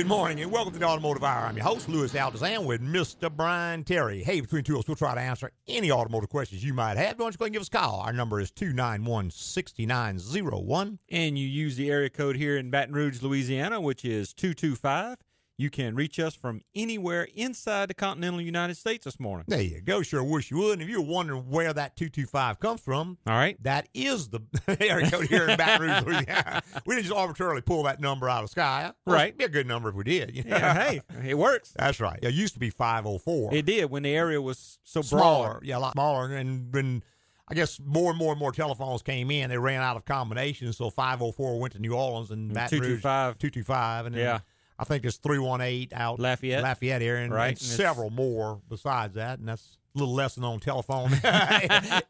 Good morning and welcome to the Automotive Hour. I'm your host, Louis Altazan, with Mr. Brian Terry. Hey, between two of us, we'll try to answer any automotive questions you might have. Why don't you go ahead and give us a call? Our number is 291 6901. and you use the area code here in Baton Rouge, Louisiana, which is 225. You can reach us from anywhere inside the continental United States this morning. There you go. Sure wish you would. And if you're wondering where that 225 comes from, All right. that is the area code here in Baton Rouge, Louisiana. We didn't just arbitrarily pull that number out of the sky. Course, Right. It'd be a good number if we did. you know? Yeah, hey, it works. That's right. It used to be 504. It did when the area was so smaller, broad. yeah, a lot smaller. And when I guess more and more and more telephones came in, they ran out of combinations. So 504 went to New Orleans and Baton Rouge 225. 225, and then Yeah. I think there's 318 out Lafayette. Lafayette area, and, Right, and several more besides that. And that's a little lesson on telephone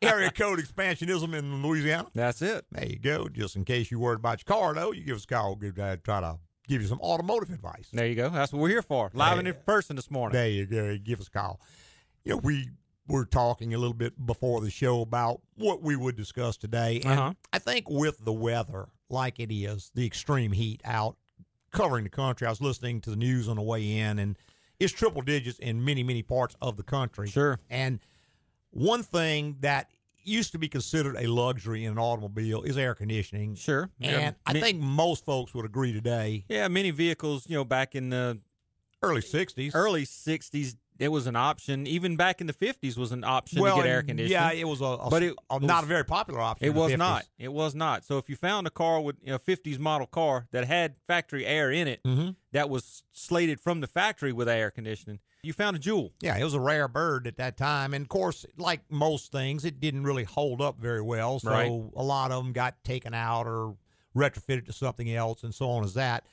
area code expansionism in Louisiana. That's it. There you go. Just in case you're worried about your car, though, you give us a call. Give uh, try to give you some automotive advice. There you go. That's what we're here for. Live and in person this morning. There you go. Give us a call. You know, we were talking a little bit before the show about what we would discuss today. And Uh-huh. I think with the weather like it is, the extreme heat out covering the country, I was listening to the news on the way in, and it's triple digits in many, many parts of the country. Sure. And one thing that used to be considered a luxury in an automobile is air conditioning. Sure. And Yeah. I think most folks would agree today, Yeah, many vehicles, you know, back in the early 60s. early 60s, it was an option. Even back in the 50s was an option well, to get air conditioning. Yeah, it was a, a- But it a- not a very popular option. It in the was 50s. not. It was not. So if you found a car with you know, 50s model car that had factory air in it, Mhm. that was slated from the factory with air conditioning, you found a jewel. Yeah, it was a rare bird at that time, and of course, like most things, it didn't really hold up very well. So Right. a lot of them got taken out or retrofitted to something else, and so on as that.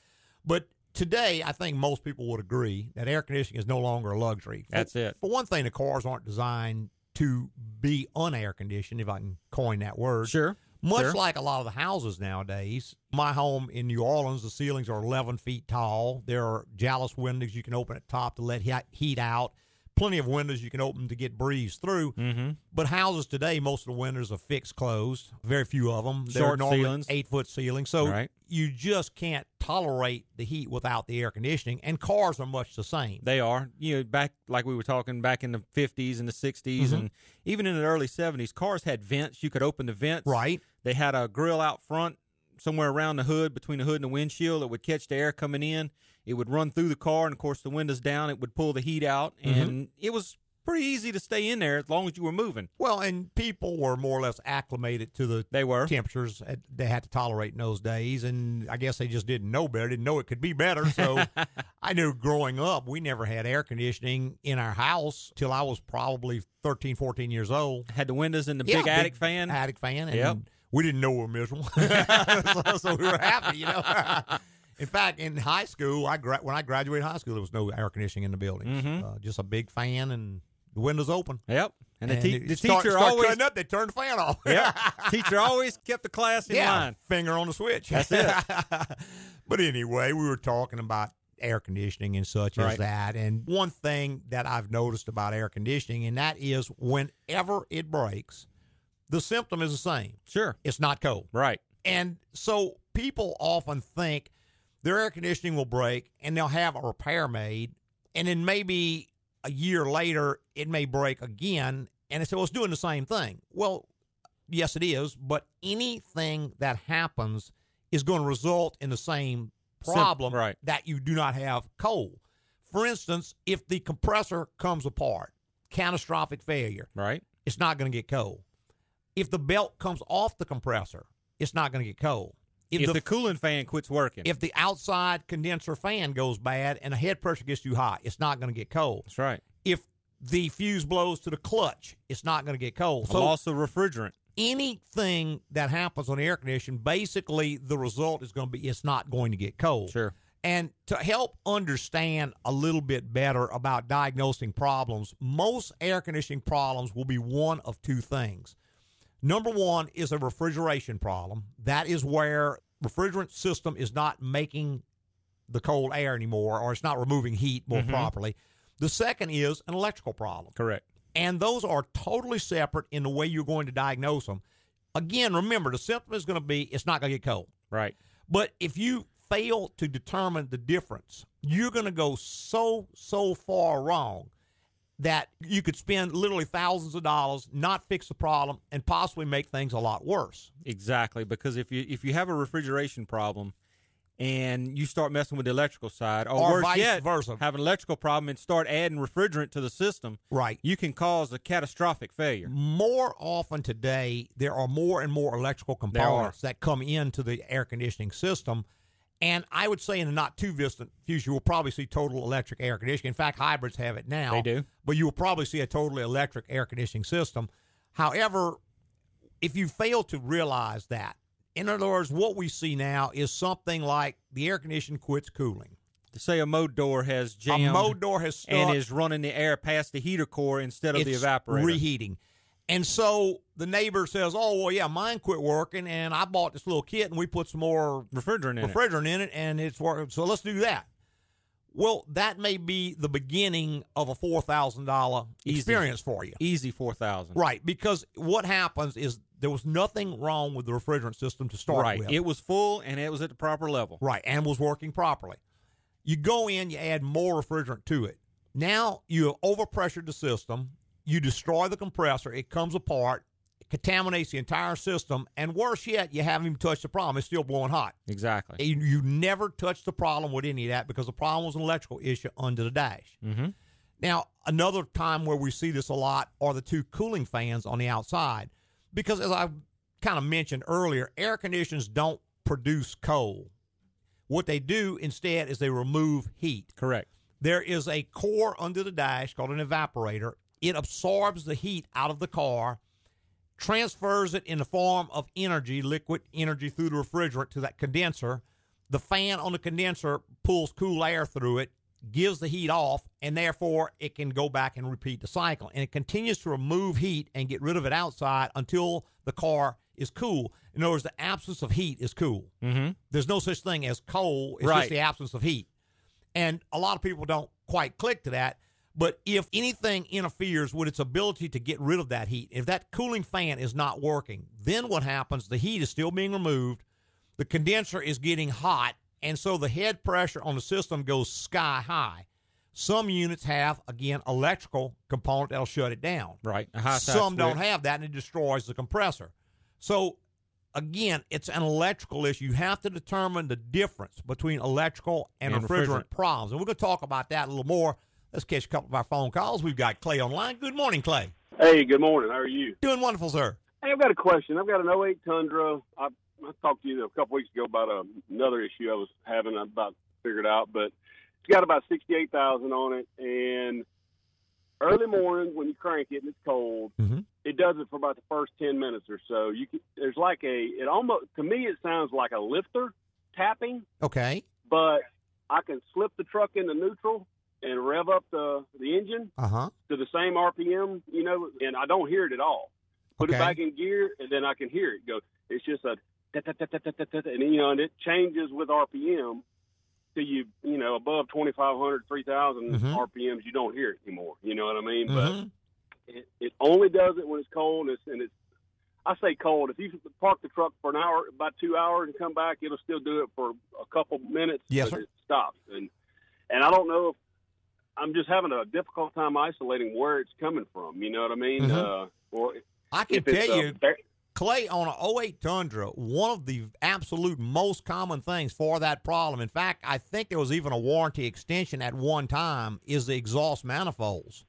But today, I think most people would agree that air conditioning is no longer a luxury. For- That's it. For one thing, the cars aren't designed to be unair conditioned, if I can coin that word. Sure. Much Sure. like a lot of the houses nowadays. My home in New Orleans, the ceilings are 11 feet tall. There are uh, jalousie windows you can open at top to let heat out. Plenty of windows you can open to get breeze through. Mm-hmm. But houses today, most of the windows are fixed closed. Very few of them. They're Short normally ceilings. eight foot ceilings. So Right. you just can't tolerate the heat without the air conditioning. And cars are much the same. They are. You know, back like we were talking back in the 50s and the 60s Mhm. and even in the early 70s, cars had vents. You could open the vents. Right. They had a grill out front somewhere around the hood between the hood and the windshield that would catch the air coming in. It would run through the car, and of course, the windows down. It would pull the heat out, Mm-hmm. and it was pretty easy to stay in there as long as you were moving. Well, and people were more or less acclimated to the They were. temperatures they had to tolerate in those days, and I guess they just didn't know better, didn't know it could be better. So I knew growing up, we never had air conditioning in our house till I was probably 13, 14 years old. Had the windows and the Yeah, big attic fan. attic fan, and Yep. we didn't know we were miserable, so, so we were happy, you know. In fact, in high school, I gra- when I graduated high school, there was no air conditioning in the buildings, Mhm. uh, just a big fan and the windows open. Yep. And, the, te- the start- teacher start always. cutting up. They turned the fan off. Yep. teacher always kept the class in yeah, line. finger on the switch. That's it. but anyway, we were talking about air conditioning and such as that. And one thing that I've noticed about air conditioning, and that is whenever it breaks, the symptom is the same. Sure. It's not cold. Right. And so people often think their air conditioning will break and they'll have a repair made. And then maybe a year later, it may break again. And they say, well, it's doing the same thing. Well, yes, it is. But anything that happens is going to result in the same Sim- problem right. that you do not have cold. For instance, if the compressor comes apart, catastrophic failure, Right. it's not going to get cold. If the belt comes off the compressor, it's not going to get cold. If, If, the, the, cooling fan quits working. if the outside condenser fan goes bad and the head pressure gets too hot, it's not going to get cold. That's right. If the fuse blows to the clutch, it's not going to get cold. So loss of refrigerant. anything that happens on the air condition, basically the result is going to be it's not going to get cold. Sure. And to help understand a little bit better about diagnosing problems, most air conditioning problems will be one of two things. Number one is a refrigeration problem. That is where refrigerant system is not making the cold air anymore, or it's not removing heat more Mhm. properly. The second is an electrical problem. Correct. And those are totally separate in the way you're going to diagnose them. Again, remember the symptom is going to be it's not going to get cold. Right. But if you fail to determine the difference, you're going to go so, so far wrong that you could spend literally thousands of dollars, not fix the problem, and possibly make things a lot worse. Exactly, because if you if you have a refrigeration problem and you start messing with the electrical side, or, Or worse vice yet, versa. have an electrical problem and start adding refrigerant to the system, Right. you can cause a catastrophic failure. More often today, there are more and more electrical components that come into the air conditioning system. And I would say in the not too distant future, we'll probably see total electric air conditioning. In fact, hybrids have it now. They do. But you will probably see a totally electric air conditioning system. However, if you fail to realize that, in other words, what we see now is something like the air condition quits cooling. To Say a mode door has jammed, A mode door has stuck. and is running the air past the heater core instead of the evaporator. reheating. And so the neighbor says, "Oh well, yeah, mine quit working, and I bought this little kit, and we put some more refrigerant in it. refrigerant in it, and it's working. So let's do that." Well, that may be the beginning of a four thousand dollar experience for you, Easy four thousand. right? Because what happens is there was nothing wrong with the refrigerant system to start Right. with, It was full and it was at the proper level. right, and was working properly. You go in, you add more refrigerant to it. Now you have overpressured the system. You destroy the compressor. It comes apart, it contaminates the entire system, and worse yet, you haven't even touched the problem. It's still blowing hot. Exactly. You, you never touched the problem with any of that because the problem was an electrical issue under the dash. Mm-hmm. Now, another time where we see this a lot are the two cooling fans on the outside. Because as I kind of mentioned earlier, air conditioners don't produce cold. What they do instead is they remove heat. Correct. There is a core under the dash called an evaporator. It absorbs the heat out of the car, transfers it in the form of energy, liquid energy through the refrigerant to that condenser. The fan on the condenser pulls cool air through it, gives the heat off, and therefore it can go back and repeat the cycle. And it continues to remove heat and get rid of it outside until the car is cool. In other words, the absence of heat is cool. Mm-hmm. There's no such thing as cold, it's Right. just the absence of heat. And a lot of people don't quite click to that. But if anything interferes with its ability to get rid of that heat, if that cooling fan is not working, then what happens? The heat is still being removed, the condenser is getting hot, and so the head pressure on the system goes sky high. Some units have, again, electrical component that'll shut it down. Right. Some don't switch. have that, and it destroys the compressor. So, again, it's an electrical issue. You have to determine the difference between electrical and, And refrigerant, refrigerant. problems. And we're going to talk about that a little more. Let's catch a couple of our phone calls. We've got Clay online. Good morning, Clay. Hey, good morning. How are you? Doing wonderful, sir. Hey, I've got a question. I've got an 08 Tundra. I, I talked to you a couple weeks ago about a, another issue I was having. I about figured it out, but it's got about 68,000 on it. And early morning when you crank it and it's cold, Mhm. it does it for about the first 10 minutes or so. You can, there's like a it almost to me it sounds like a lifter tapping, Okay. but I can slip the truck into neutral and rev up the the engine Uh huh. to the same RPM, you know, and I don't hear it at all. Put Okay. it back in gear, and then I can hear it go. It's just a, and you know, and it changes with RPM till you, you know, above 2,500, 3,000 Mhm. RPMs, you don't hear it anymore. You know what I mean? Mhm. But it, it only does it when it's cold, and it's, and it's I say cold. If you park the truck for an hour, about two hours, and come back, it'll still do it for a couple minutes. Yes, but sir. It stops, and and I don't know if I'm just having a difficult time isolating where it's coming from. You know what I mean? Mhm. Uh, or I can tell you, ba- Clay, on an 08 Tundra, one of the absolute most common things for that problem, in fact, I think there was even a warranty extension at one time, is the exhaust manifolds.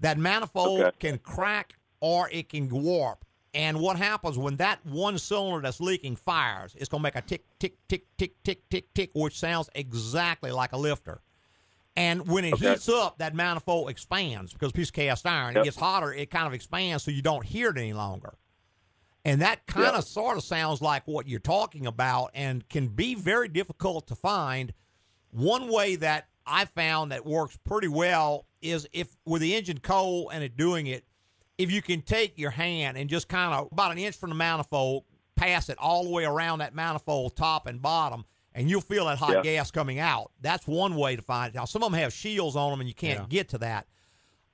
That manifold Okay. can crack or it can warp. And what happens when that one cylinder that's leaking fires, it's going to make a tick, tick, tick, tick, tick, tick, tick, which sounds exactly like a lifter. And when it Okay. heats up, that manifold expands because a piece of cast iron. It gets hotter, it kind of expands so you don't hear it any longer. And that kind of sort of sounds like what you're talking about and can be very difficult to find. One way that I found that works pretty well is if with the engine cold and it doing it, if you can take your hand and just kind of about an inch from the manifold, pass it all the way around that manifold, top and bottom, and you'll feel that hot Yeah. gas coming out. That's one way to find it. Now, some of them have shields on them and you can't Yeah. get to that.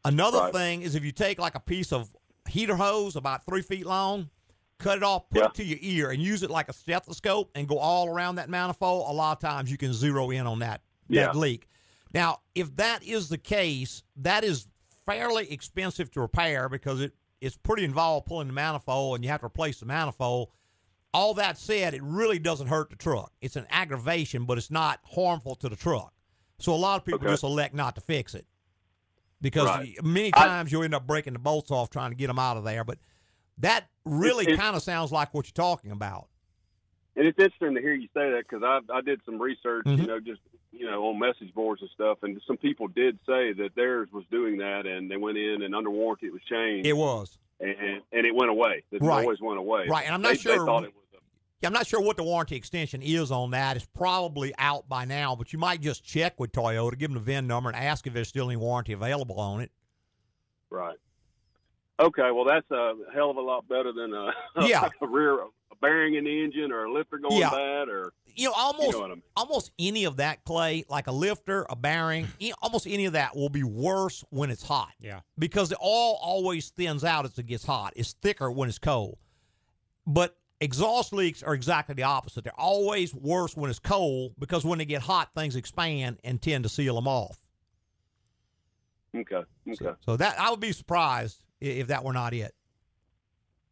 Another Right. thing is if you take like a piece of heater hose about three feet long, cut it off, put Yeah. it to your ear, and use it like a stethoscope and go all around that manifold. A lot of times you can zero in on that Yeah. that leak. Now, if that is the case, that is fairly expensive to repair because it it's pretty involved pulling the manifold and you have to replace the manifold. All that said, it really doesn't hurt the truck. It's an aggravation, but it's not harmful to the truck. So a lot of people Okay. just elect not to fix it because Right. many I- times you'll end up breaking the bolts off trying to get them out of there. But that really It- it- kind of sounds like what you're talking about. And it's interesting to hear you say that because I I did some research, Mhm. you know, just you know on message boards and stuff, and some people did say that theirs was doing that, and they went in and under warranty it was changed, It was. and and it went away. The Right. noise went away. Right, and I'm not They- sure- They I'm not sure what the warranty extension is on that. It's probably out by now, but you might just check with Toyota, give them the VIN number, and ask if there's still any warranty available on it. right. Okay, well that's a hell of a lot better than a, Yeah. a rear a bearing in the engine or a lifter going Yeah. bad or You know, almost you know I mean. almost any of that clay, like a lifter, a bearing, almost any of that will be worse when it's hot. Yeah. because the oil always thins out as it gets hot. It's thicker when it's cold. But exhaust leaks are exactly the opposite. They're always worse when it's cold because when they get hot, things expand and tend to seal them off. Okay, okay. So, so that I would be surprised if that were not it.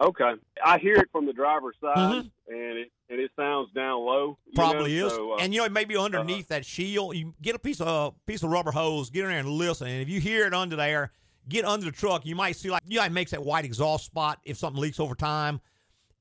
Okay, I hear it from the driver's side, Mhm. and it and it sounds down low. Probably know, is. so, uh, and you know, maybe underneath that shield, you get a piece of piece of rubber hose, get in there and listen. And if you hear it under there, get under the truck. You might see like you know, it makes that white exhaust spot if something leaks over time.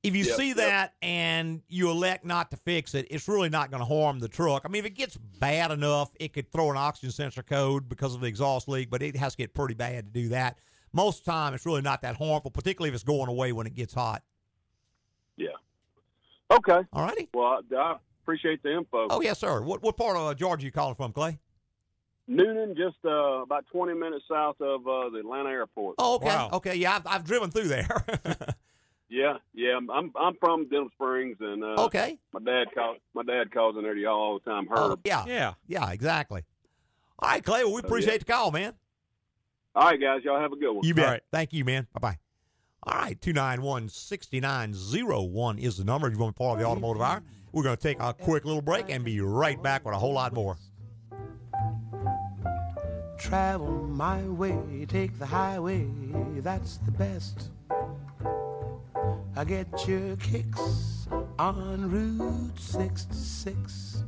If you Yep, see yep. that and you elect not to fix it, it's really not going to harm the truck. I mean, if it gets bad enough, it could throw an oxygen sensor code because of the exhaust leak, but it has to get pretty bad to do that. Most of the time, it's really not that harmful, particularly if it's going away when it gets hot. yeah. Okay. All righty. Well, I, I appreciate the info. Oh yes, sir. What what part of uh, Georgia you calling from, Clay? Newnan, just uh, about 20 minutes south of uh, the Atlanta airport. Oh, okay, Wow. okay, yeah, I've, I've driven through there. Yeah, yeah. I'm- I'm I'm from Denham Springs, and uh, okay, my dad calls my dad calls in there to y'all all the time. oh, Herb. yeah, Yeah. yeah, exactly. All right, Clay, well, we Oh, appreciate yeah. the call, man. All right, guys, y'all have a good one. You bet. All right. Thank you, man. Bye bye. All right, 291 6901 is the number if you want to be part of the automotive hour. We're going to take a quick little break and be right back with a whole lot more. Travel my way, take the highway, that's the best. I get your kicks on Route 66.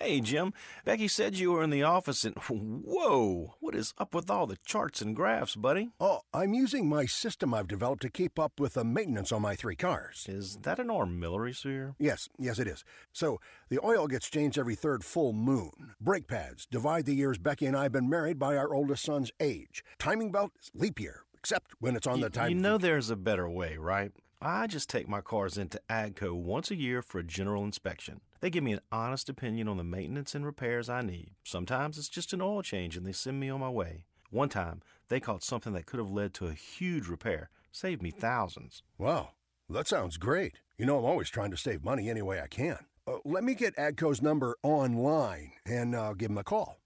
Hey, Jim. Becky said you were in the office and whoa, what is up with all the charts and graphs, buddy? Oh, I'm using my system I've developed to keep up with the maintenance on my three cars. Is that an armillary, sphere? Yes, yes, it is. So, the oil gets changed every third full moon. Brake pads divide the years Becky and I have been married by our oldest son's age. Timing belt is leap year, except when it's on Y- the time. You know there's a better way, right? I just take my cars into AGCO once a year for a general inspection. They give me an honest opinion on the maintenance and repairs I need. Sometimes it's just an oil change and they send me on my way. One time, they caught something that could have led to a huge repair, saved me thousands. Wow, that sounds great. You know, I'm always trying to save money any way I can. Uh, let me get AGCO's number online and uh, give him a call.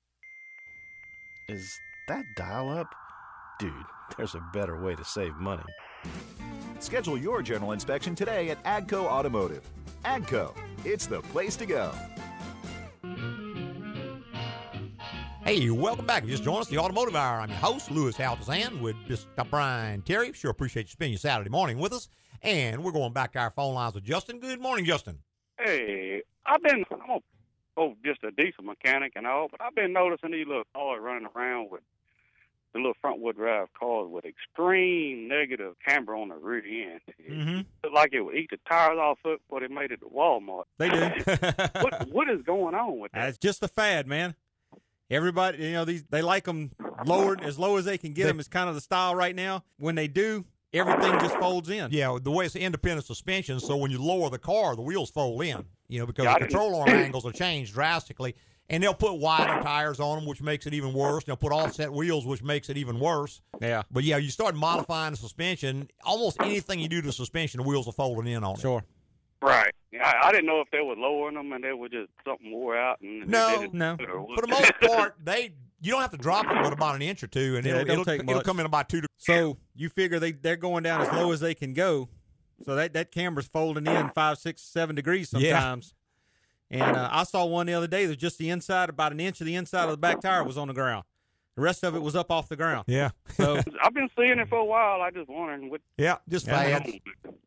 Is that dial up? Dude, there's a better way to save money. Schedule your general inspection today at AGCO Automotive. AGCO, it's the place to go. Hey, welcome back. If You just joined us, the Automotive Hour. I'm your host, Louis Altazan, with Mr. Brian Terry. Sure appreciate you spending your Saturday morning with us. And we're going back to our phone lines with Justin. Good morning, Justin. Hey, I've been I'm a, oh just a diesel mechanic and all, but I've been noticing these little cars running around with the little front wheel drive cars with extreme negative camber on the rear end. It Mm-hmm. looked like it would eat the tires off it, but it made it to Walmart. They do. What what is going on with that? That's just a fad, man. Everybody, you know, these they like them lowered as low as they can get They- them. Is kind of the style right now. When they do, everything just folds in. Yeah, the way it's independent suspension, so when you lower the car, the wheels fold in. You know, because Yeah, the didn't- control arm angles are changed drastically, and they'll put wider tires on them, which makes it even worse. They'll put offset wheels, which makes it even worse. Yeah, But yeah, you start modifying the suspension. Almost anything you do to the suspension, the wheels are folding in on it. sure. Right. Yeah, I, I didn't know if they were lowering them and they were just something wore out and they No, did it no. For the most part, they you don't have to drop it but about an inch or two, and Yeah, it it'll, it'll, take it'll much. come in about two. To, So you figure they they're going down as low as they can go. So that that camber's folding in five, six, seven degrees Yeah. Sometimes. And uh, I saw one the other day. There's just the inside, about an inch of the inside of the back tire was on the ground. The rest of it was up off the ground. Yeah. So I've been seeing it for a while. I just wondering what. Yeah, just Yeah. bad.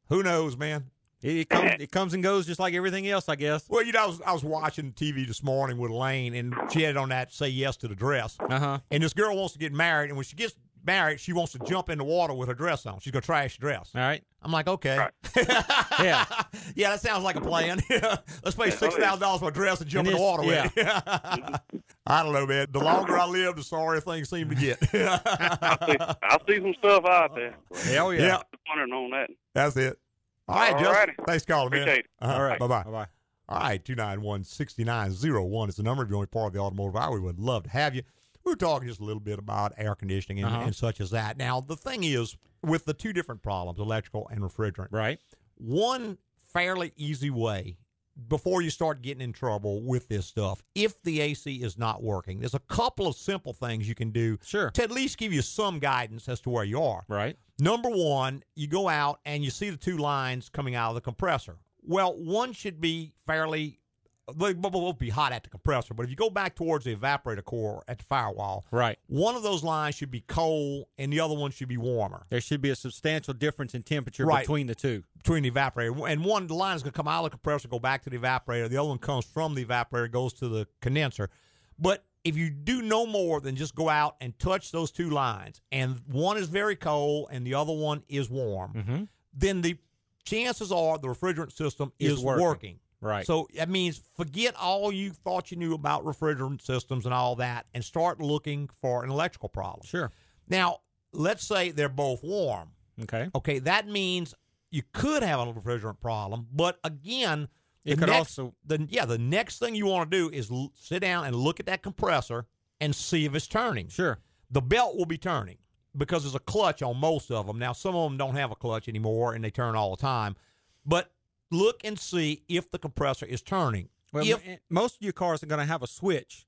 Who knows, man? it, it comes, it comes and goes just like everything else, I guess. Well, you know, I was, I was watching TV this morning with Elaine, and she had on that "Say Yes to the Dress." Uh huh. And this girl wants to get married, and when she gets married, she wants to jump in the water with her dress on. She's gonna trash the dress. All right. I'm like, okay, Yeah. yeah, that sounds like a plan. Let's pay six thousand dollars for a dress and jump And in the it's- water with it. I don't know, man. The longer I live, the sorrier things seem to get. I see, see some stuff out there. Hell yeah. Yeah. Wondering on that. That's it. All right, All Justin. righty. Thanks for calling, man. It. Uh-huh. All right. Bye bye. Bye bye. All right, 291 6901 is the number. If you're only part of the automotive hour, we would love to have you. We were talking just a little bit about air conditioning and, Uh-huh. and such as that. Now, the thing is, with the two different problems, electrical and refrigerant, Right. one fairly easy way before you start getting in trouble with this stuff, if the AC is not working, there's a couple of simple things you can do Sure. to at least give you some guidance as to where you are. Right. Number one, you go out and you see the two lines coming out of the compressor. Well, one should be fairly, they will be hot at the compressor, but if you go back towards the evaporator core at the firewall, Right. one of those lines should be cold and the other one should be warmer There should be a substantial difference in temperature Right. between the two. between the evaporator. And one, the line is going to come out of the compressor, go back to the evaporator. The other one comes from the evaporator, goes to the condenser. But if you do no more than just go out and touch those two lines, and one is very cold and the other one is warm, Mm-hmm. then the chances are the refrigerant system Is is, working. working. Right. So that means forget all you thought you knew about refrigerant systems and all that and start looking for an electrical problem. Sure. Now, let's say they're both warm. Okay. Okay, that means you could have a refrigerant problem, but again, It could next, also- the yeah, the next thing you want to do is l- sit down and look at that compressor and see if it's turning. Sure. The belt will be turning because there's a clutch on most of them. Now, some of them don't have a clutch anymore and they turn all the time, but look and see if the compressor is turning. Well, if, most of your cars are going to have a switch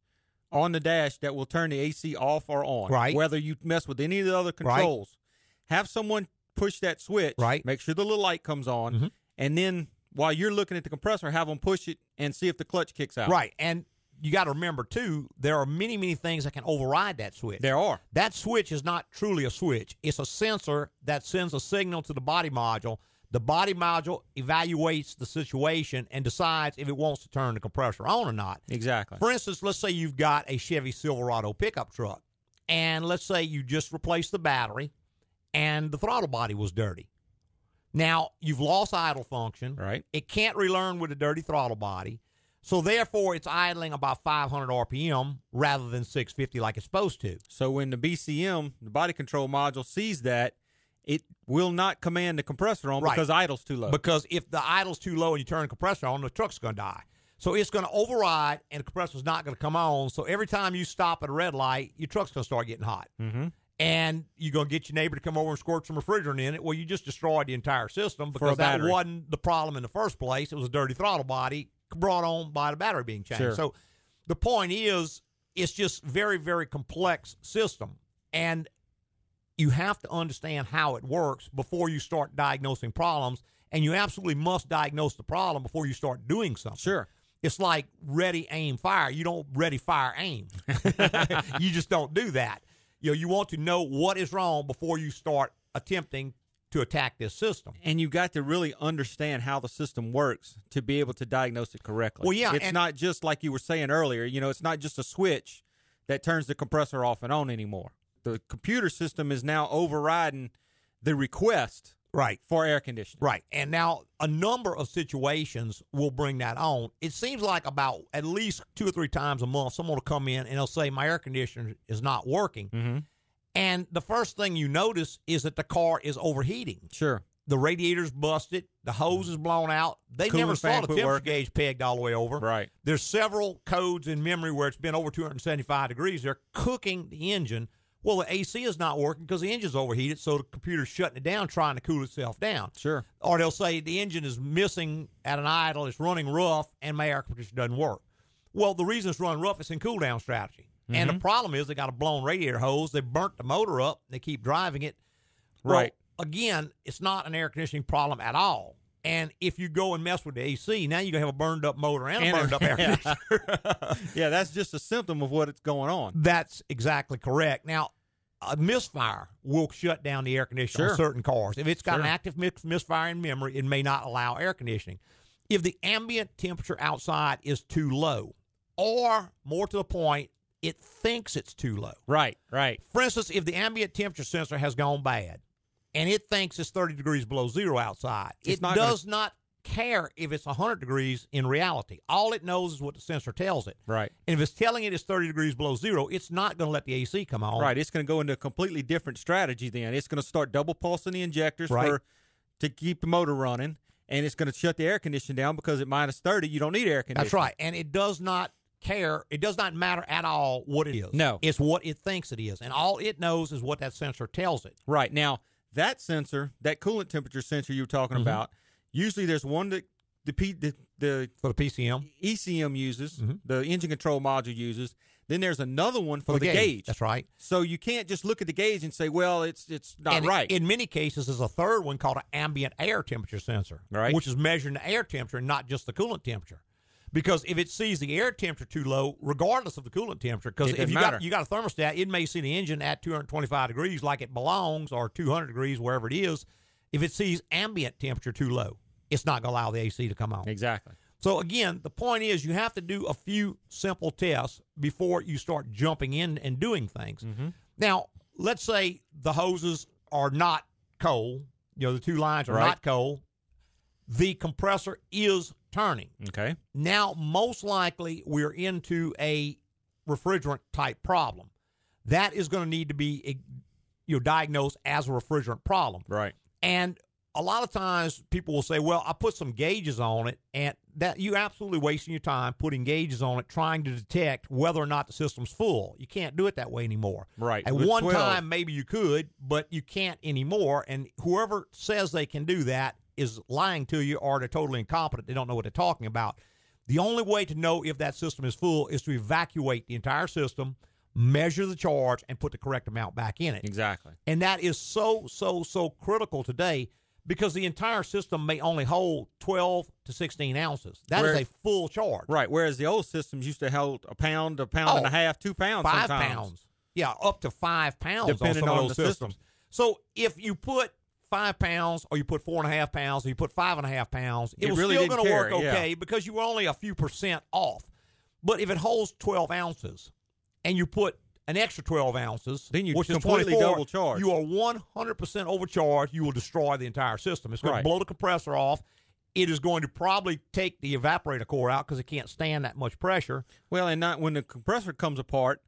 on the dash that will turn the AC off or on. Right. Whether you mess with any of the other controls, have someone push that switch. Right. Make sure the little light comes on, Mhm. and then while you're looking at the compressor, have them push it and see if the clutch kicks out. right, and you got to remember too, there are many, many things that can override that switch. There are. That switch is not truly a switch. It's a sensor that sends a signal to the body module. The body module evaluates the situation and decides if it wants to turn the compressor on or not. Exactly. For instance, let's say you've got a Chevy Silverado pickup truck, and let's say you just replaced the battery and the throttle body was dirty. Now, you've lost idle function. Right. It can't relearn with a dirty throttle body. So, therefore, it's idling about 500 RPM rather than 650 like it's supposed to. So when the BCM, the body control module, sees that, it will not command the compressor on Right. because idle's too low. Because if the idle's too low and you turn the compressor on, the truck's going to die. So it's going to override, and the compressor's not going to come on. So every time you stop at a red light, your truck's going to start getting hot. mm-hmm. And you're going to get your neighbor to come over and squirt some refrigerant in it. Well, you just destroyed the entire system because that battery. wasn't the problem in the first place. It was a dirty throttle body brought on by the battery being changed. Sure. So the point is, it's just very, very complex system. And you have to understand how it works before you start diagnosing problems. And you absolutely must diagnose the problem before you start doing something. Sure. It's like ready, aim, fire. You don't ready, fire, aim. you just don't do that. You know, you want to know what is wrong before you start attempting to attack this system. And you got to really understand how the system works to be able to diagnose it correctly. Well, yeah, It's not just like you were saying earlier, you know, it's not just a switch that turns the compressor off and on anymore. The computer system is now overriding the request Right. for air conditioning. Right. And now a number of situations will bring that on. It seems like about at least two or three times a month, someone will come in and they'll say, My air conditioner is not working. Mm-hmm. And the first thing you notice is that the car is overheating. Sure. The radiator's busted, the hose is blown out. They Cooling never saw the temperature gauge pegged all the way over. Right. There's several codes in memory where it's been over 275 degrees. They're cooking the engine. Well, the AC is not working because the engine's overheated, so the computer's shutting it down, trying to cool itself down. Sure. Or they'll say the engine is missing at an idle, it's running rough, and my air conditioner doesn't work. Well, the reason it's running rough is in cool down strategy. And Mm-hmm. the problem is they got a blown radiator hose. They burnt the motor up. They keep driving it. Well, Right. Again, it's not an air conditioning problem at all. And if you go and mess with the AC, now you're gonna have a burned up motor and, And a burned up air yeah. conditioner. yeah, that's just a symptom of what's going on. That's exactly correct. Now, a misfire will shut down the air conditioner Sure. on certain cars. If it's got an active mis- misfire in memory, it may not allow air conditioning. If the ambient temperature outside is too low, or more to the point, it thinks it's too low. Right, right. For instance, if the ambient temperature sensor has gone bad and it thinks it's 30 degrees below zero outside, It's it not gonna- does not care if it's 100 degrees in reality. All it knows is what the sensor tells it. Right. And if it's telling it it's 30 degrees below zero, it's not going to let the AC come on. Right. It's going to go into a completely different strategy then. It's going to start double pulsing the injectors Right. for to keep the motor running, and it's going to shut the air conditioning down because at minus 30, you don't need air conditioning. That's right. And it does not care. It does not matter at all what it is. No. It's what it thinks it is. And all it knows is what that sensor tells it. Right. Now, that sensor, that coolant temperature sensor you were talking Mm-hmm. about, usually there's one that the, P, the, the For the PCM. ECM uses, Mhm. the engine control module uses. Then there's another one for, For the, gauge. That's right. So you can't just look at the gauge and say, well, it's it's not and right. In many cases, there's a third one called an ambient air temperature sensor, Right. which is measuring the air temperature and not just the coolant temperature. Because if it sees the air temperature too low, regardless of the coolant temperature, because if you matter. got you got a thermostat, it may see the engine at 225 degrees like it belongs, or 200 degrees wherever it is. If it sees ambient temperature too low, it's not going to allow the AC to come on. exactly. So again, the point is you have to do a few simple tests before you start jumping in and doing things. Mm-hmm. Now, let's say the hoses are not cold. You know, the two lines are Right. not cold. The compressor is turning. Okay. Now, most likely, we're into a refrigerant type problem. That is going to need to be eh, you know, diagnosed as a refrigerant problem. Right. And a lot of times people will say, well, I put some gauges on it, and that you absolutely wasting your time putting gauges on it, trying to detect whether or not the system's full. You can't do it that way anymore. Right. At With one 12. time, maybe you could, but you can't anymore. And whoever says they can do that is lying to you or they're totally incompetent. They don't know what they're talking about. The only way to know if that system is full is to evacuate the entire system, measure the charge, and put the correct amount back in it. Exactly. And that is so, so, so critical today because the entire system may only hold 12 to 16 ounces. That is a full charge. Right. Whereas the old systems used to hold a pound, a pound and Oh, a half, two pounds Five sometimes. pounds. Yeah, up to five pounds Depending on some on the systems. So if you put five pounds or you put four and a half pounds or you put five and a half pounds, it, It was really still going to work carry, yeah. okay because you were only a few percent off. But if it holds 12 ounces and you put an extra 12 ounces, Then you which is completely 24, double charge. You are 100% overcharged. You will destroy the entire system. It's going Right. to blow the compressor off. It is going to probably take the evaporator core out because it can't stand that much pressure. Well, and not when the compressor comes apart,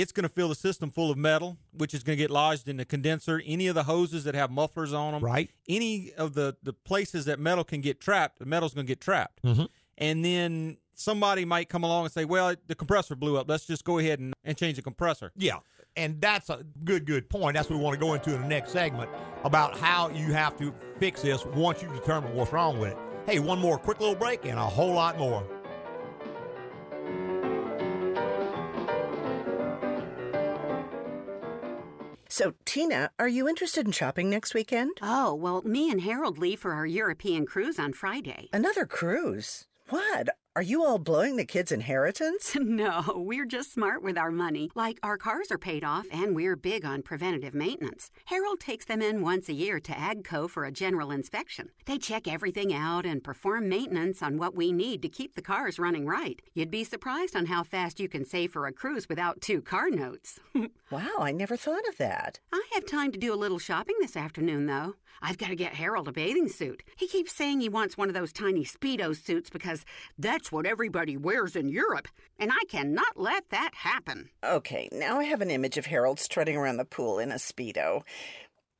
it's going to fill the system full of metal, which is going to get lodged in the condenser. Any of the hoses that have mufflers on them, Right. Any of the the places that metal can get trapped, the metal's going to get trapped. Mhm. And then somebody might come along and say, "Well, the compressor blew up. Let's just go ahead and, and change the compressor." Yeah. And that's a good, good point. That's what we want to go into in the next segment about how you have to fix this once you determine what's wrong with it. Hey, one more quick little break and a whole lot more. So, Tina, are you interested in shopping next weekend? Oh, well, me and Harold leave for our European cruise on Friday. Another cruise? What? Are you all blowing the kids' inheritance? no, we're just smart with our money. Like, our cars are paid off, and we're big on preventative maintenance. Harold takes them in once a year to AGCO for a general inspection. They check everything out and perform maintenance on what we need to keep the cars running right. You'd be surprised on how fast you can save for a cruise without two car notes. wow, I never thought of that. I have time to do a little shopping this afternoon, though. I've got to get Harold a bathing suit. He keeps saying he wants one of those tiny Speedo suits because that's what everybody wears in Europe, and I cannot let that happen. Okay, now I have an image of Harold strutting around the pool in a Speedo.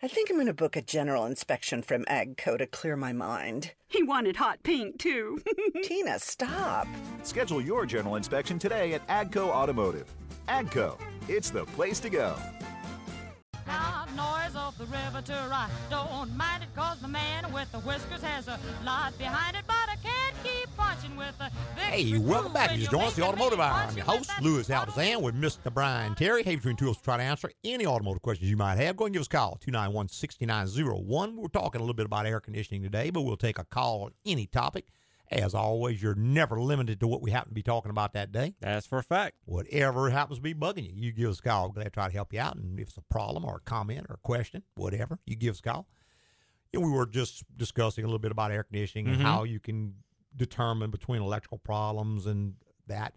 I think I'm going to book a general inspection from AGCO to clear my mind. He wanted hot pink, too. Tina, stop. Schedule your general inspection today at AGCO Automotive. AGCO, it's the place to go. Loud noise of the river I don't mind it cause the man with the whiskers has a lot behind it, but I can't keep Hey, welcome back. You just joined us, the Automotive Hour. I'm your host, Louis Altazan, with Mr. Brian Terry. Hey, between two of us to try to answer any automotive questions you might have. Go and give us a call, 291 6901. We're talking a little bit about air conditioning today, but we'll take a call on any topic. As always, you're never limited to what we happen to be talking about that day. That's for a fact. Whatever happens to be bugging you, you give us a call. We're glad to try to help you out. And if it's a problem or a comment or a question, whatever, you give us a call. You know, we were just discussing a little bit about air conditioning and Mhm. how you can determine between electrical problems and that.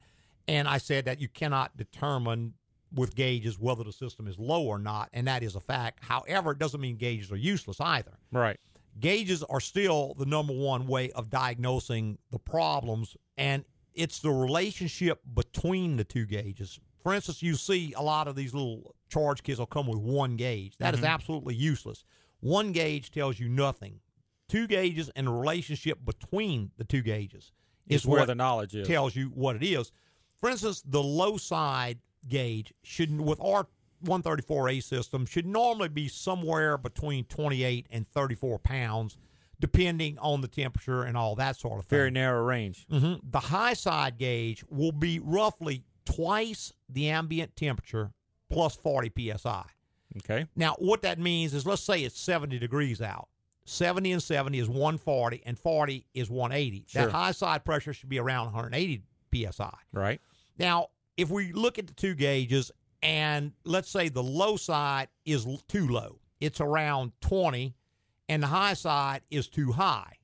And I said that you cannot determine with gauges whether the system is low or not, and that is a fact. However, it doesn't mean gauges are useless either. Right. Gauges are still the number one way of diagnosing the problems, and it's the relationship between the two gauges. For instance, you see a lot of these little charge kits will come with one gauge. That is Mhm. absolutely useless. One gauge tells you nothing. Two gauges and the relationship between the two gauges Is is where the knowledge is. tells you what it is. For instance, the low side gauge should, with our 134A system, should normally be somewhere between 28 and 34 pounds, depending on the temperature and all that sort of thing. Very narrow range. hmm The high side gauge will be roughly twice the ambient temperature plus 40 psi. Okay. Now, what that means is let's say it's 70 degrees out. 70 and 70 is 140, and 40 is 180. Sure. That high side pressure should be around 180 psi. Right. Now, if we look at the two gauges, and let's say the low side is too low, it's around 20, and the high side is too high,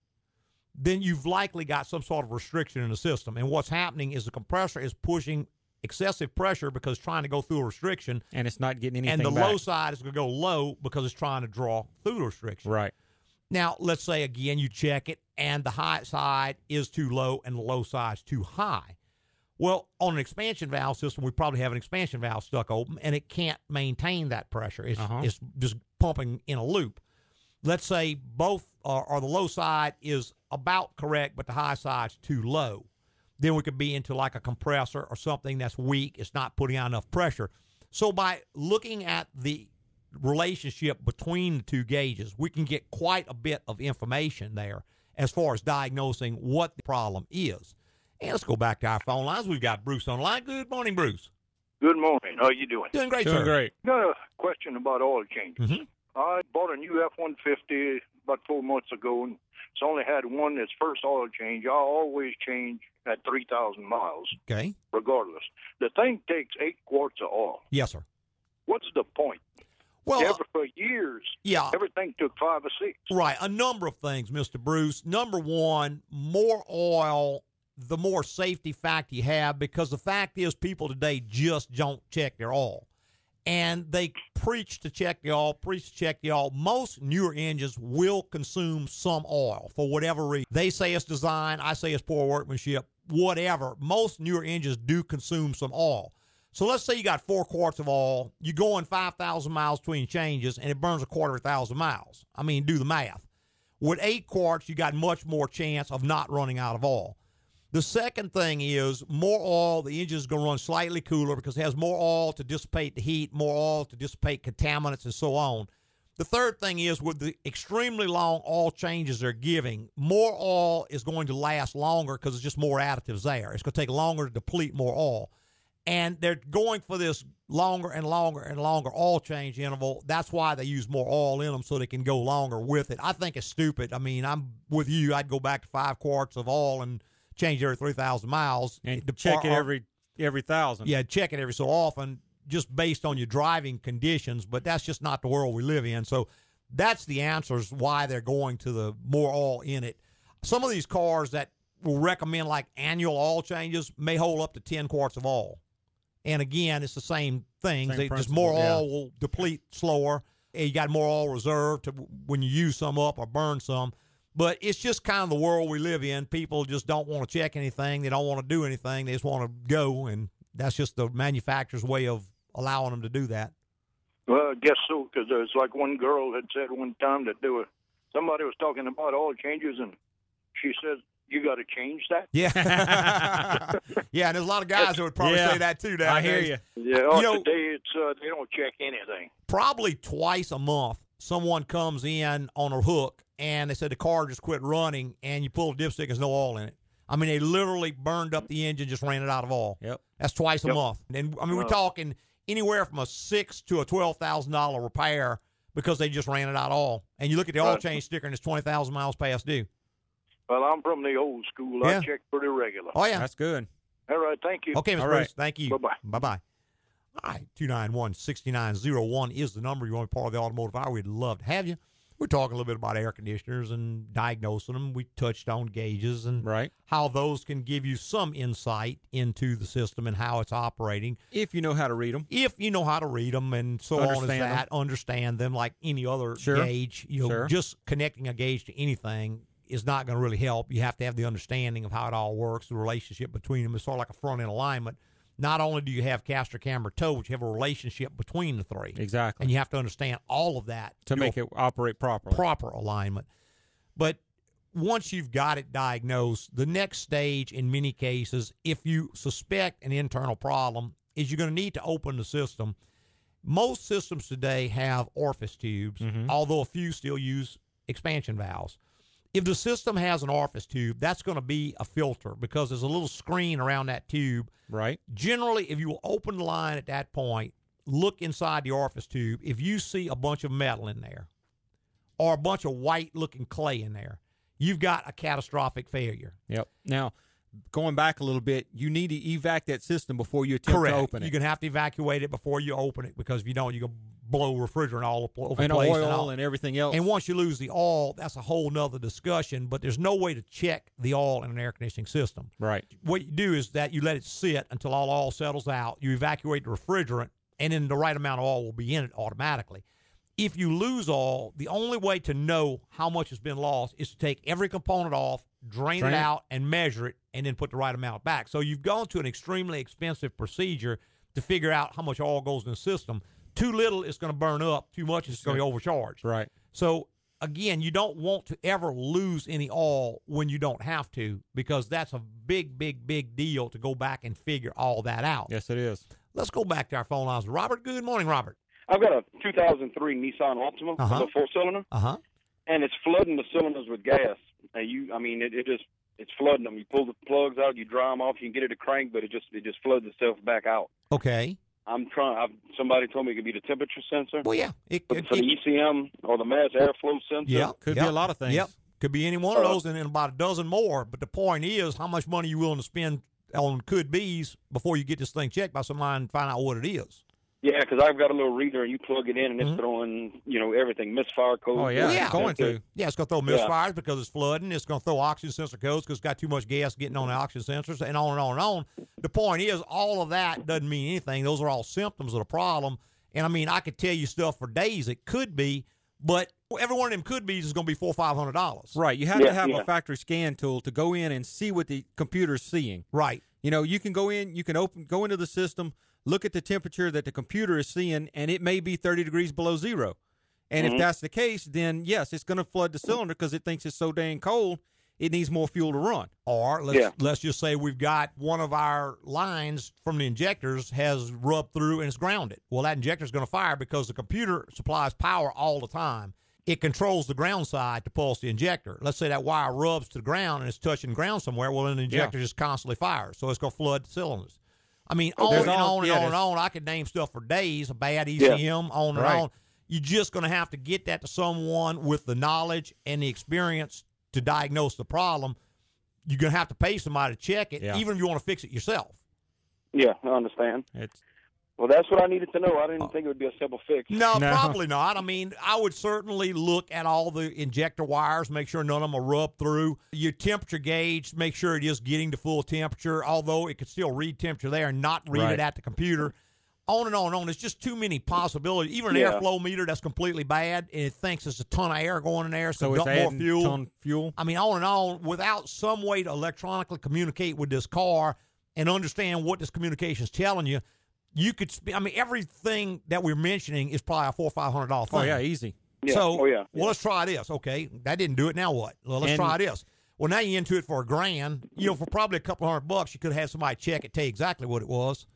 then you've likely got some sort of restriction in the system. And what's happening is the compressor is pushing excessive pressure because trying to go through a restriction, And it's not getting anything and the back. low side is going to go low because it's trying to draw through the restriction. Right. Now, let's say again you check it and the high side is too low and the low side is too high. Well, on an expansion valve system, we probably have an expansion valve stuck open and it can't maintain that pressure. It's, Uh-huh. it's just pumping in a loop. Let's say both or the low side is about correct, but the high side's too low. Then we could be into like a compressor or something that's weak. It's not putting out enough pressure. So by looking at the relationship between the two gauges, we can get quite a bit of information there as far as diagnosing what the problem is. And let's go back to our phone lines. We've got Bruce on line. Good morning, Bruce. Good morning. How you doing? Doing great, Doing sir. great. Got a question about oil changes. Mhm. I bought a new F-150 about four months ago, and it's only had one its first oil change. I always change at 3,000 miles, Okay. regardless. The thing takes eight quarts of oil. Yes, sir. What's the point? Well, Ever uh, for years, yeah. everything took five or six. Right. A number of things, Mr. Bruce. Number one, more oil, the more safety factor you have, because the fact is, people today just don't check their oil. And they preach to check the oil, preach to check the oil. Most newer engines will consume some oil for whatever reason. They say it's design, I say it's poor workmanship, whatever. Most newer engines do consume some oil. So let's say you got four quarts of oil, you go in 5,000 miles between changes, and it burns a quarter of a thousand miles. I mean, do the math. With eight quarts, you got much more chance of not running out of oil. The second thing is more oil. The engine is going to run slightly cooler because it has more oil to dissipate the heat, more oil to dissipate contaminants, and so on. The third thing is with the extremely long oil changes they're giving, more oil is going to last longer because it's just more additives there. It's going to take longer to deplete more oil. And they're going for this longer and longer and longer oil change interval. That's why they use more oil in them so they can go longer with it. I think it's stupid. I mean, I'm with you. I'd go back to five quarts of oil and change every 3,000 miles. And check it every every thousand. yeah, check it every so often, just based on your driving conditions. But that's just not the world we live in. So that's the answers why they're going to the more oil in it. Some of these cars that will recommend like annual oil changes may hold up to ten quarts of oil. And again, it's the same thing. Same They, just more yeah. oil will deplete slower. And You got more oil reserved to when you use some up or burn some. But it's just kind of the world we live in. People just don't want to check anything. They don't want to do anything. They just want to go, and that's just the manufacturer's way of allowing them to do that. Well, I guess so, because there's like one girl had said one time that there were somebody was talking about oil changes, and she said, "You got to change that." Yeah, yeah. And there's a lot of guys that would probably Yeah, say that too. I hear you. Yeah, oh, You know- today it's uh, they don't check anything. probably twice a month someone comes in on a hook and they said the car just quit running and you pull a dipstick and there's no oil in it I mean, they literally burned up the engine, just ran it out of oil. Yep. That's twice a month. And I mean, we're talking anywhere from a six to a twelve thousand dollar repair because they just ran it out of oil. And you look at the oil change sticker, and it's twenty thousand miles past due. Well, I'm from the old school. Yeah. I check pretty regular. Oh yeah. That's good. All right, thank you. Okay, Mr. All Bruce. right. Thank you. Bye-bye. Bye bye. All right, 291 6901 is the number. You want to be part of the automotive hour? We'd love to have you. We're talking a little bit about air conditioners and diagnosing them. We touched on gauges and Right. how those can give you some insight into the system and how it's operating. If you know how to read them. If you know how to read them and so on as Understand 'em. that, understand them like any other Sure. gauge. You know, Sure. just connecting a gauge to anything is not going to really help. You have to have the understanding of how it all works, the relationship between them. It's sort of like a front end alignment. Not only do you have caster, camber, toe, but you have a relationship between the three. Exactly. And you have to understand all of that to make it operate properly. proper alignment. But once you've got it diagnosed, the next stage in many cases, if you suspect an internal problem, is you're going to need to open the system. Most systems today have orifice tubes, Mhm. although a few still use expansion valves. If the system has an orifice tube, that's going to be a filter because there's a little screen around that tube. Right. Generally, if you open the line at that point, look inside the orifice tube. If you see a bunch of metal in there or a bunch of white looking clay in there, you've got a catastrophic failure. Yep. Now, going back a little bit, you need to evac that system before you attempt Correct. to open it. You're going to have to evacuate it before you open it because if you don't, you're going to blow refrigerant all over and the place. oil all. and everything else. And once you lose the oil, that's a whole nother discussion. But there's no way to check the oil in an air conditioning system. right. What you do is that you let it sit until all oil settles out. You evacuate the refrigerant, and then the right amount of oil will be in it automatically. If you lose oil, the only way to know how much has been lost is to take every component off, drain, Drain it it. out, and measure it, and then put the right amount back. So you've gone to an extremely expensive procedure to figure out how much oil goes in the system. Too little, it's going to burn up. Too much, it's going to be overcharged. Right. So again, you don't want to ever lose any oil when you don't have to, because that's a big, big, big deal to go back and figure all that out. Yes, it is. Let's go back to our phone lines. Robert, good morning, Robert. I've got a 2003 Nissan Altima, Uh-huh. it's a four cylinder, Uh huh. and it's flooding the cylinders with gas. And you, I mean, it, it just it's flooding them. You pull the plugs out, you dry them off, you can get it to crank, but it just it just floods itself back out. Okay. I'm trying. I've, somebody told me it could be the temperature sensor. Well, yeah. It, could. it- for the ECM or the mass airflow sensor. yeah. Could be a lot of things. Yep. Could be any one of Uh, those, and then about a dozen more. But the point is, how much money you willing to spend on could be's before you get this thing checked by somebody and find out what it is. Yeah, because I've got a little reader, and you plug it in, and it's mm-hmm. throwing you know everything misfire code. Oh, yeah, yeah. it's going to. Yeah, it's going to throw Yeah. misfires because it's flooding. It's going to throw oxygen sensor codes because it's got too much gas getting on the oxygen sensors, and on and on and on. The point is, all of that doesn't mean anything. Those are all symptoms of the problem. And I mean, I could tell you stuff for days. It could be, but every one of them could be is going to be four five hundred dollars. Right. You have Yeah, to have yeah. a factory scan tool to go in and see what the computer's seeing. Right. You know, you can go in, you can open, go into the system, look at the temperature that the computer is seeing, and it may be 30 degrees below zero. And Mhm. if that's the case, then yes, it's going to flood the cylinder because it thinks it's so dang cold, it needs more fuel to run. Or let's Yeah. let's just say we've got one of our lines from the injectors has rubbed through and it's grounded. Well, that injector is going to fire because the computer supplies power all the time. It controls the ground side to pulse the injector. Let's say that wire rubs to the ground and it's touching ground somewhere. Well, then the injector just constantly fires, so it's going to flood the cylinders. I mean, on There's and all- on and yeah, on and there's- on. I could name stuff for days. A bad ECM, on and Right. on. You're just going to have to get that to someone with the knowledge and the experience to diagnose the problem. You're going to have to pay somebody to check it, Yeah. even if you want to fix it yourself. Yeah, I understand. It's Well, that's what I needed to know. I didn't think it would be a simple fix. No, No. probably not. I mean, I would certainly look at all the injector wires, make sure none of them are rubbed through. Your temperature gauge, make sure it is getting to full temperature, although it could still read temperature there and not read Right. it at the computer. On and on and on. There's just too many possibilities. Even an Yeah. airflow meter that's completely bad and it thinks it's a ton of air going in there, so, so it's more adding fuel. ton fuel. I mean, on and on, without some way to electronically communicate with this car and understand what this communication is telling you, you could. Sp- I mean, everything that we're mentioning is probably a four or five hundred dollar oh, thing. Oh yeah, easy. Yeah. So, oh yeah. well, let's try this. Okay, that didn't do it. Now what? Well, let's And- try this. Well, now you're into it for a grand. You know, for probably a couple hundred bucks, you could have somebody check it, tell you exactly what it was.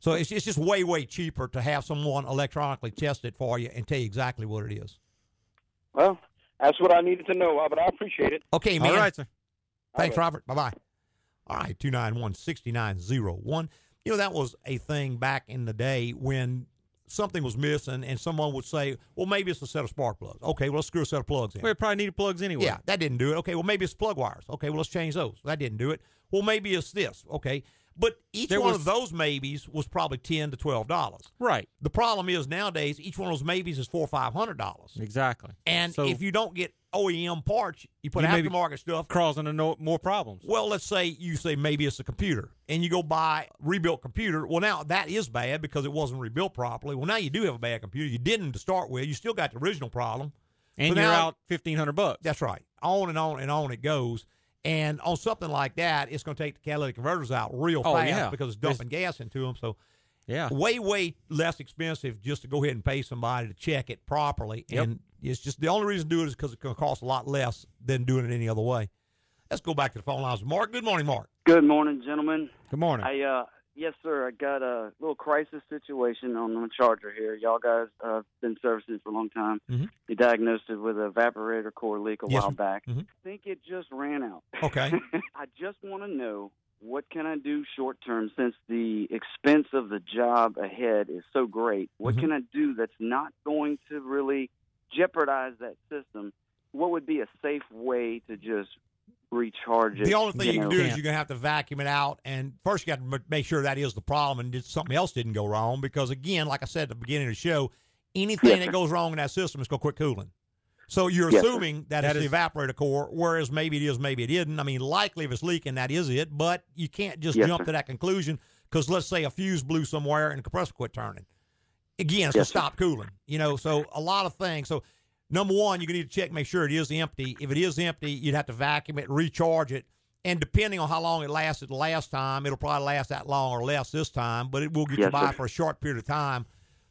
So it's, it's just way, way cheaper to have someone electronically test it for you and tell you exactly what it is. Well, that's what I needed to know. But I appreciate it. Okay, man. All right, sir. Thanks, All right. Robert. Bye bye. All right, 291 6901. You know, that was a thing back in the day when something was missing and someone would say, well, maybe it's a set of spark plugs. Okay, well, let's screw a set of plugs in. We probably needed plugs anyway. Yeah, that didn't do it. Okay, well, maybe it's plug wires. Okay, well, let's change those. That didn't do it. Well, maybe it's this. Okay. But each There one was- of those maybes was probably ten to twelve dollars. Right. The problem is nowadays each one of those maybes is four or five hundred dollars. Exactly. And So- if you don't get OEM parts, you put You aftermarket stuff. causing no, more problems. Well, let's say you say maybe it's a computer, and you go buy a rebuilt computer. Well, now that is bad because it wasn't rebuilt properly. Well, now you do have a bad computer. You didn't to start with. You still got the original problem, And So you're now- out fifteen hundred bucks. That's right. On and on and on it goes. And on something like that, it's going to take the catalytic converters out real Oh, fast yeah. because it's dumping gas into them. So, yeah, way way less expensive just to go ahead and pay somebody to check it properly. Yep. And it's just the only reason to do it is because it's going to cost a lot less than doing it any other way. Let's go back to the phone lines. Mark, good morning, Mark. Good morning, gentlemen. Good morning. I uh yes, sir. I got a little crisis situation on the Charger here. Y'all guys uh been servicing for a long time. Mhm. You diagnosed it with a evaporator core leak a Yes, while sir. back. Mhm. I think it just ran out. Okay. I just want to know what can I do short term since the expense of the job ahead is so great. What Mhm. can I do that's not going to really jeopardize that system? What would be a safe way to just recharge it? The only thing you, know? can do is you're going to have to vacuum it out. And first, you got to make sure that is the problem and something else didn't go wrong. Because, again, like I said at the beginning of the show, anything Yes, that goes wrong in that system is going to quit cooling. So you're Yes, assuming that, That it's is- the evaporator core, whereas maybe it is, maybe it isn't. I mean, likely if it's leaking, that is it. But you can't just Yes, jump sir. to that conclusion because let's say a fuse blew somewhere and the compressor quit turning. Again, it's Yes, to sir. stop cooling. You know, so a lot of things. So number one, you're gonna need to check, make sure it is empty. If it is empty, you'd have to vacuum it, recharge it, and depending on how long it lasted the last time, it'll probably last that long or less this time. But it will get you by sir. for a short period of time.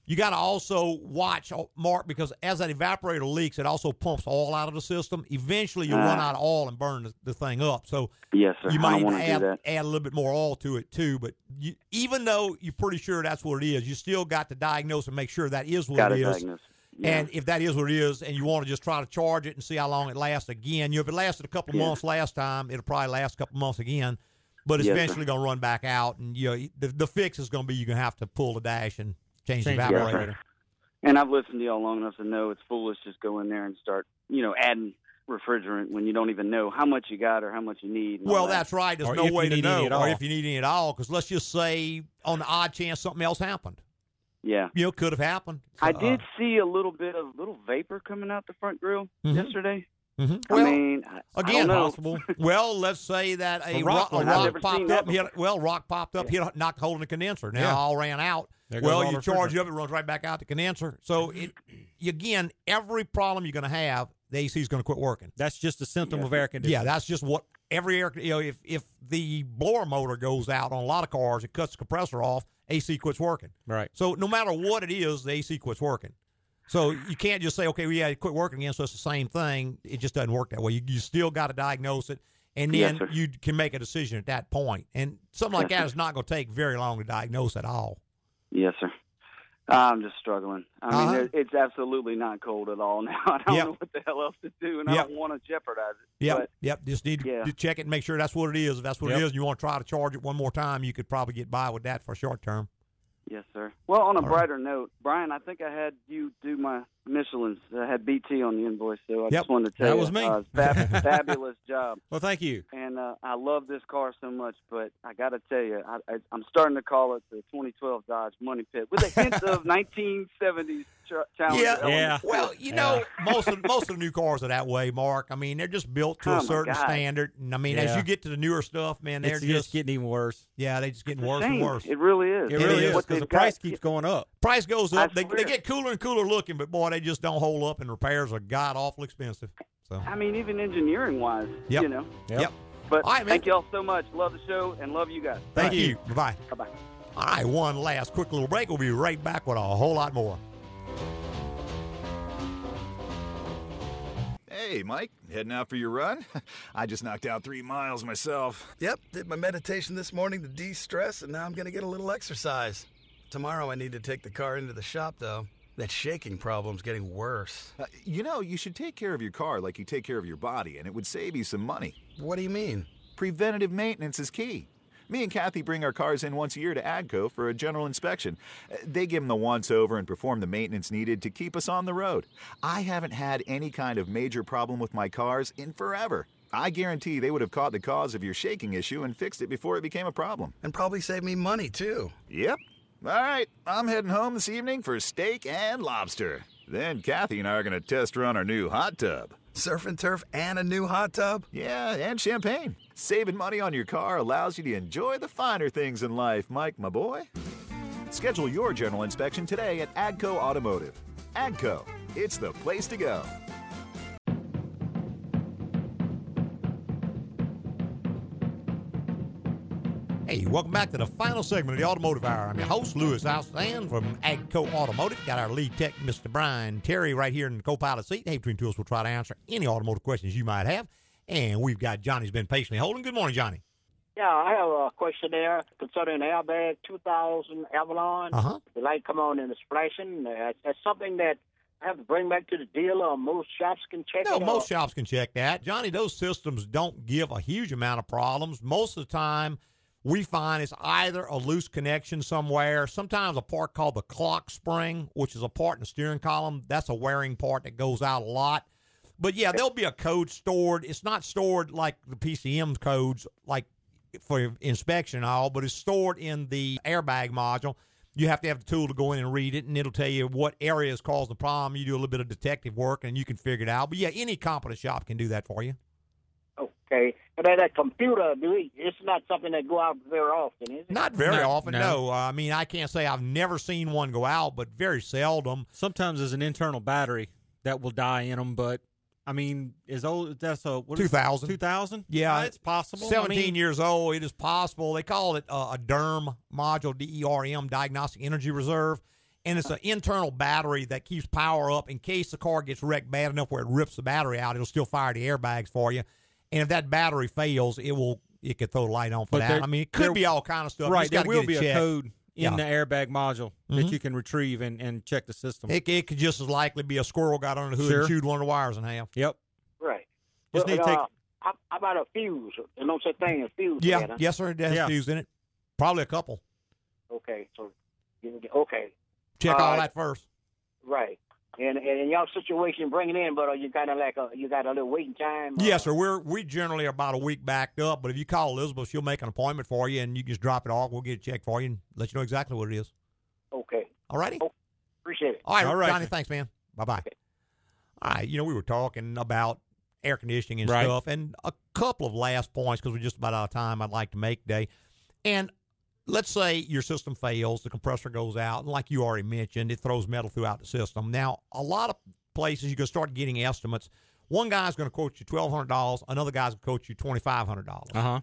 You got to also watch uh, Mark because as that evaporator leaks, it also pumps oil out of the system. Eventually, you'll run Ah. out of oil and burn the, the thing up. So Yes, sir. you might don't need to wanna add, add a little bit more oil to it too. But you, even though you're pretty sure that's what it is, you still got to diagnose and make sure that is what Gotta it is. diagnose. Yeah. And if that is what it is, and you want to just try to charge it and see how long it lasts again, you know, if it lasted a couple Yeah. months last time, it'll probably last a couple months again. But it's Yes, eventually going to run back out, and you know, the, the fix is going to be you're going to have to pull the dash and change, Change the the evaporator. evaporator. And I've listened to y'all long enough to know it's foolish just go in there and start, you know, adding refrigerant when you don't even know how much you got or how much you need. and Well, that. that's right. There's Or no if you way to need any know, or all. if you need any at all. Because let's just say, on the odd chance something else happened, Yeah. you know, could have happened. I So, did uh, see a little bit of little vapor coming out the front grill Mhm. yesterday. mhm. I Well, mean, I, I Again, don't know. possible. well, let's say that a, A rock, rock a rock out. I've never popped up. that and Hit, well, rock popped up, hit, knocked a hole in the condenser. Now Yeah. all ran out. Well, you charge it up, it runs right back out the condenser. So it, again, every problem you're going to have, the AC is going to quit working. That's just a symptom Yeah. of air conditioning. Yeah, that's just what every air. You know, if if the blower motor goes out on a lot of cars, it cuts the compressor off. AC quits working. right. So no matter what it is, the AC quits working. So you can't just say, okay, well, yeah, it quit working again, so it's the same thing. It just doesn't work that way. You, you still got to diagnose it, and then sir. you can make a decision at that point. And something like Yes, that sir. is not going to take very long to diagnose at all. Yes, sir. I'm just struggling. I mean, Uh-huh. there- it's absolutely not cold at all now. I don't Yep. know what the hell else to do, and Yep. I don't want to jeopardize it. Yep, But yep. Just need to, Yeah. to check it and make sure that's what it is. If that's what it Yep. is, and you want to try to charge it one more time, you could probably get by with that for short term. yes, sir. Well, on a All right. brighter note, Brian, I think I had you do my Michelin's. I had BT on the invoice, so I Yep. just wanted to tell That you, was me. Uh, fab- fabulous job. Well, thank you. and uh, I love this car so much. But I got to tell you, I, I, I'm starting to call it the 2012 Dodge Money Pit with a hint of 1970s ch- Challenger. Yeah. elements Yeah. Well, you know, most of most of the new cars are that way, Mark. I mean, they're just built to Oh, a my certain God. standard, and I mean, as you get to the newer stuff, man, they're It's just just getting even worse. yeah, they're just getting It's worse and worse. It really is. It It really is, is because the price got- keeps going up. Price goes up. They, they get cooler and cooler looking, but boy, they just don't hold up, and repairs are god awful expensive. So, I mean, even engineering wise, Yep. you know. Yep. yep. But All right, thank y'all so much. Love the show and love you guys. Thank Right. you. Bye bye. Bye bye. All right, one last quick little break. We'll be right back with a whole lot more. Hey, Mike, heading out for your run? I just knocked out three miles myself. Yep, did my meditation this morning to de stress, and now I'm going to get a little exercise. Tomorrow I need to take the car into the shop, though. That shaking problem's getting worse. Uh, you know, you should take care of your car like you take care of your body, and it would save you some money. What do you mean? Preventative maintenance is key. Me and Kathy bring our cars in once a year to AGCO for a general inspection. Uh, They give them the once over and perform the maintenance needed to keep us on the road. I haven't had any kind of major problem with my cars in forever. I guarantee they would have caught the cause of your shaking issue and fixed it before it became a problem. And probably save me money, too. Yep. All right, I'm heading home this evening for steak and lobster. Then Kathy and I are going to test run our new hot tub. Surf and turf and a new hot tub? Yeah, and champagne. Saving money on your car allows you to enjoy the finer things in life, Mike, my boy. Schedule your general inspection today at AGCO Automotive. AGCO, it's the place to go. Hey, welcome back to the final segment of the Automotive Hour. I'm your host, Louis Altazan from AGCO Automotive. Got our lead tech, Mr. Brian Terry, right here in the co-pilot seat. Hey, Between Tools, we'll try to answer any automotive questions you might have. And we've got Johnny's been patiently holding. Good morning, Johnny. Yeah, I have a question there concerning the airbag 2000 Avalon. Uh-huh. The light come on and it's flashing. Uh, that's something that I have to bring back to the dealer or most shops can check No, most shops can check that. Johnny, those systems don't give a huge amount of problems. Most of the time, we find it's either a loose connection somewhere, sometimes a part called the clock spring, which is a part in the steering column. That's a wearing part that goes out a lot. But yeah, there'll be a code stored. It's not stored like the PCM codes, like for inspection and all, but it's stored in the airbag module. You have to have the tool to go in and read it, and it'll tell you what areas caused the problem. You do a little bit of detective work, and you can figure it out. But yeah, any competent shop can do that for you. Okay. But that, that computer, do it's not something that go out very often, is it? Not very No, often, no. no. I mean, I can't say I've never seen one go out, but very seldom. Sometimes there's an internal battery that will die in them, but I mean, as old that's a what is 2000. 2000? Yeah, Uh, it's possible. I 17 mean, years old. It is possible. They call it uh, a DERM module, D E R M, Diagnostic Energy Reserve. And it's an internal battery that keeps power up in case the car gets wrecked bad enough where it rips the battery out. It'll still fire the airbags for you. And if that battery fails, it will it could throw the light on for But that. there- I mean, it could there- be all kind of stuff. Right, there will be it a checked. code in Yeah. the airbag module Mhm. that you can retrieve and, and check the system. It, it could just as likely be a squirrel got under the hood Sure. and chewed one of the wires in half. Yep. Right. Just But, need to take- uh, how, how about a fuse? There's no such thing as fuse. Yeah, yet, huh? yes, sir. It has Yeah. fuse in it. Probably a couple. Okay, so, okay. Check Uh, all that first. Right. And, and in your situation, bringing in, but are you kind of like a, you got a little waiting time? Uh? Yes, sir. We're we generally are about a week backed up, but if you call Elizabeth, she'll make an appointment for you, and you can just drop it off. We'll get it checked for you and let you know exactly what it is. Okay. All righty. Oh, appreciate it. All right, All right, Johnny. Thanks, man. Bye bye. All right. You know, we were talking about air conditioning and Right. stuff, and a couple of last points because we're just about out of time. I'd like to make today, and let's say your system fails, the compressor goes out, and like you already mentioned, it throws metal throughout the system. Now, a lot of places you can start getting estimates. One guy's going to quote you twelve hundred dollars, another guy's going to quote you twenty five hundred dollars. Uh huh.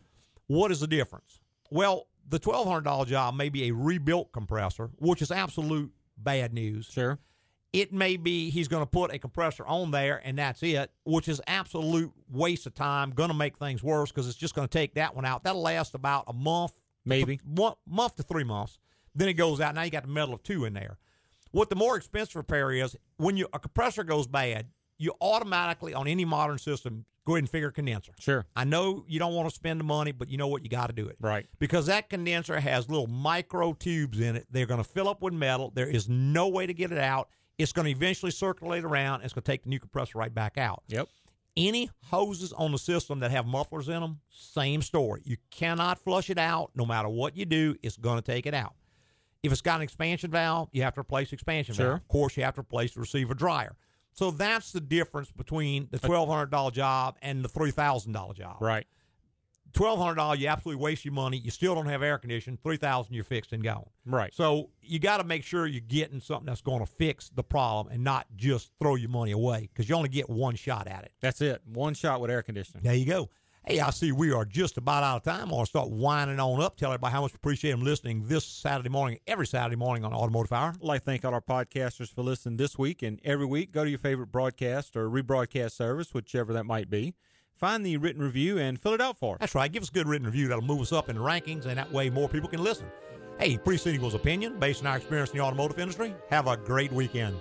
What is the difference? Well, the twelve hundred dollar job may be a rebuilt compressor, which is absolute bad news. Sure. It may be he's going to put a compressor on there and that's it, which is absolute waste of time. Going to make things worse because it's just going to take that one out. That'll last about a month, Maybe. one month to three months. Then it goes out. Now you got the metal of two in there. What the more expensive repair is when you, a compressor goes bad, you automatically on any modern system go ahead and figure condenser. Sure. I know you don't want to spend the money, but you know what? You got to do it. Right. Because that condenser has little micro tubes in it. They're going to fill up with metal. There is no way to get it out. It's going to eventually circulate around. It's going to take the new compressor right back out. Yep. Any hoses on the system that have mufflers in them, same story. You cannot flush it out. No matter what you do, it's going to take it out. If it's got an expansion valve, you have to replace the expansion Sure. valve. Of course, you have to replace the receiver dryer. So that's the difference between the twelve hundred dollar job and the three thousand dollar job. Right. Twelve hundred dollars, you absolutely waste your money. You still don't have air conditioning. Three thousand, you're fixed and gone. Right. So you got to make sure you're getting something that's going to fix the problem and not just throw your money away because you only get one shot at it. That's it. One shot with air conditioning. There you go. Hey, I see we are just about out of time. I'm going to start winding on up. Tell everybody how much we appreciate them listening this Saturday morning, every Saturday morning on Automotive Hour. I'd like to thank all our podcasters for listening this week and every week. Go to your favorite broadcast or rebroadcast service, whichever that might be. Find the written review and fill it out for us. That's right. Give us a good written review. That'll move us up in the rankings, and that way more people can listen. Hey, Preceding was opinion based on our experience in the automotive industry. Have a great weekend.